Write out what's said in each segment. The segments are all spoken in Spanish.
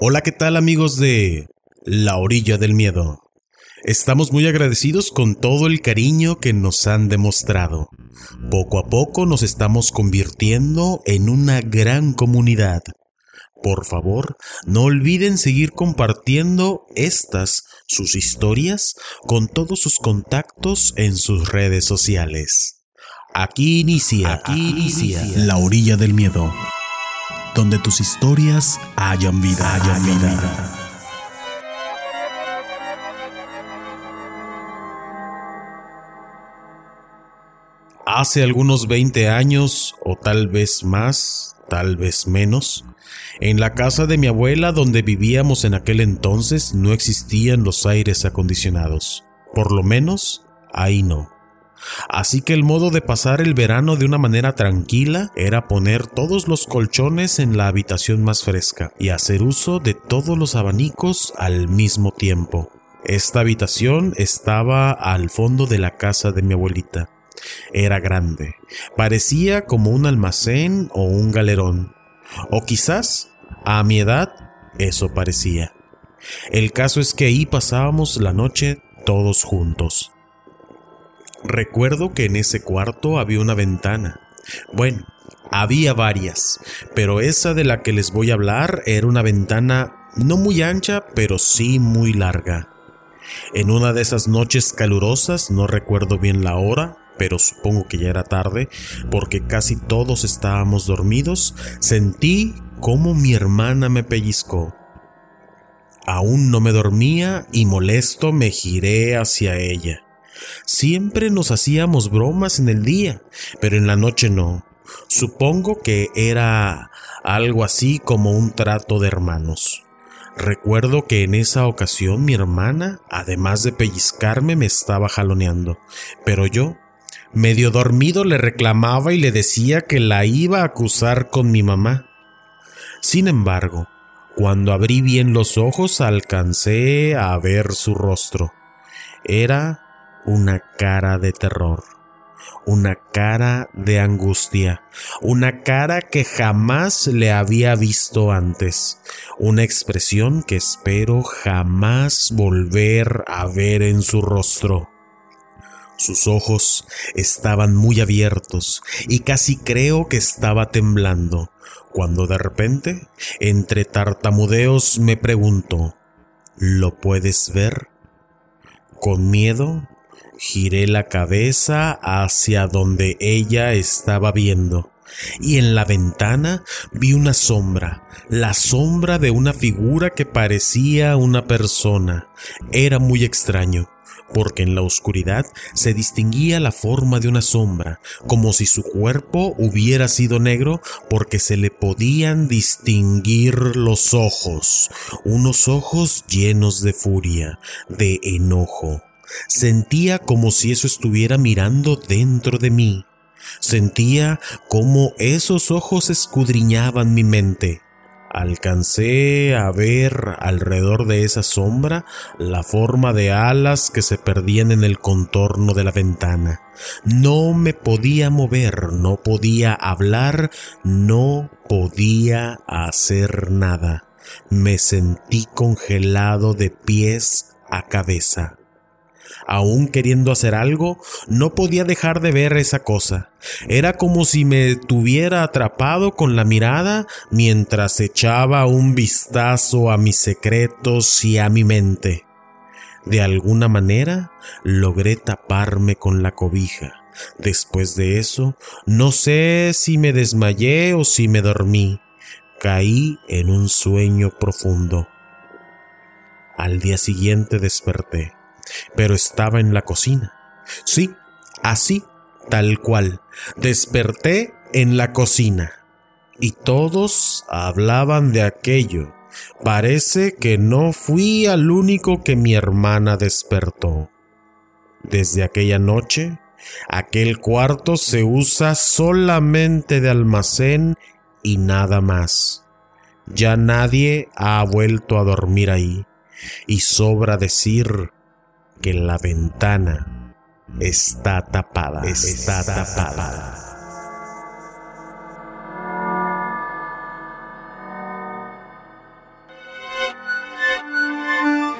Hola, ¿qué tal amigos de La Orilla del Miedo? Estamos muy agradecidos con todo el cariño que nos han demostrado. Poco a poco nos estamos convirtiendo en una gran comunidad. Por favor, no olviden seguir compartiendo estas, sus historias, con todos sus contactos en sus redes sociales. Aquí inicia, aquí inicia La Orilla del Miedo donde tus historias hayan vida, hayan vida. Hace algunos 20 años, o tal vez más, tal vez menos, en la casa de mi abuela donde vivíamos en aquel entonces no existían los aires acondicionados. Por lo menos, ahí no. Así que el modo de pasar el verano de una manera tranquila era poner todos los colchones en la habitación más fresca y hacer uso de todos los abanicos al mismo tiempo. Esta habitación estaba al fondo de la casa de mi abuelita. Era grande, parecía como un almacén o un galerón, o quizás, a mi edad, eso parecía. El caso es que ahí pasábamos la noche todos juntos. Recuerdo que en ese cuarto había una ventana. Bueno, había varias, pero esa de la que les voy a hablar era una ventana no muy ancha, pero sí muy larga. En una de esas noches calurosas, no recuerdo bien la hora, pero supongo que ya era tarde, porque casi todos estábamos dormidos, sentí como mi hermana me pellizcó. Aún no me dormía y molesto me giré hacia ella. Siempre nos hacíamos bromas en el día, pero en la noche no. Supongo que era algo así como un trato de hermanos. Recuerdo que en esa ocasión mi hermana, además de pellizcarme, me estaba jaloneando, pero yo, medio dormido, le reclamaba y le decía que la iba a acusar con mi mamá. Sin embargo, cuando abrí bien los ojos alcancé a ver su rostro. Era una cara de terror, una cara de angustia, una cara que jamás le había visto antes, una expresión que espero jamás volver a ver en su rostro. Sus ojos estaban muy abiertos y casi creo que estaba temblando, cuando de repente, entre tartamudeos, me preguntó, ¿lo puedes ver? Con miedo Giré la cabeza hacia donde ella estaba viendo y en la ventana vi una sombra, la sombra de una figura que parecía una persona. Era muy extraño, porque en la oscuridad se distinguía la forma de una sombra, como si su cuerpo hubiera sido negro porque se le podían distinguir los ojos, unos ojos llenos de furia, de enojo. Sentía como si eso estuviera mirando dentro de mí. Sentía como esos ojos escudriñaban mi mente. Alcancé a ver alrededor de esa sombra la forma de alas que se perdían en el contorno de la ventana. No me podía mover, no podía hablar, no podía hacer nada. Me sentí congelado de pies a cabeza. Aún queriendo hacer algo, no podía dejar de ver esa cosa. Era como si me tuviera atrapado con la mirada mientras echaba un vistazo a mis secretos y a mi mente. De alguna manera logré taparme con la cobija. Después de eso, no sé si me desmayé o si me dormí. Caí en un sueño profundo. Al día siguiente desperté pero estaba en la cocina. Sí, así, tal cual. Desperté en la cocina. Y todos hablaban de aquello. Parece que no fui al único que mi hermana despertó. Desde aquella noche, aquel cuarto se usa solamente de almacén y nada más. Ya nadie ha vuelto a dormir ahí, y sobra decir que la ventana está tapada, está, tapada.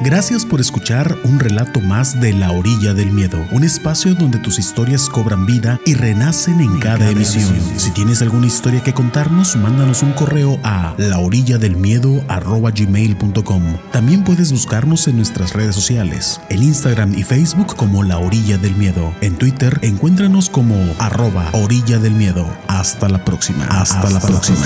Gracias por escuchar un relato más de La Orilla del Miedo, un espacio donde tus historias cobran vida y renacen en, cada, emisión. Si tienes alguna historia que contarnos, mándanos un correo a laorilladelmiedo.gmail.com. También puedes buscarnos en nuestras redes sociales, en Instagram y Facebook como La Orilla del Miedo. En Twitter, encuéntranos como arroba Orilla del Miedo. Hasta la próxima. Hasta, la próxima.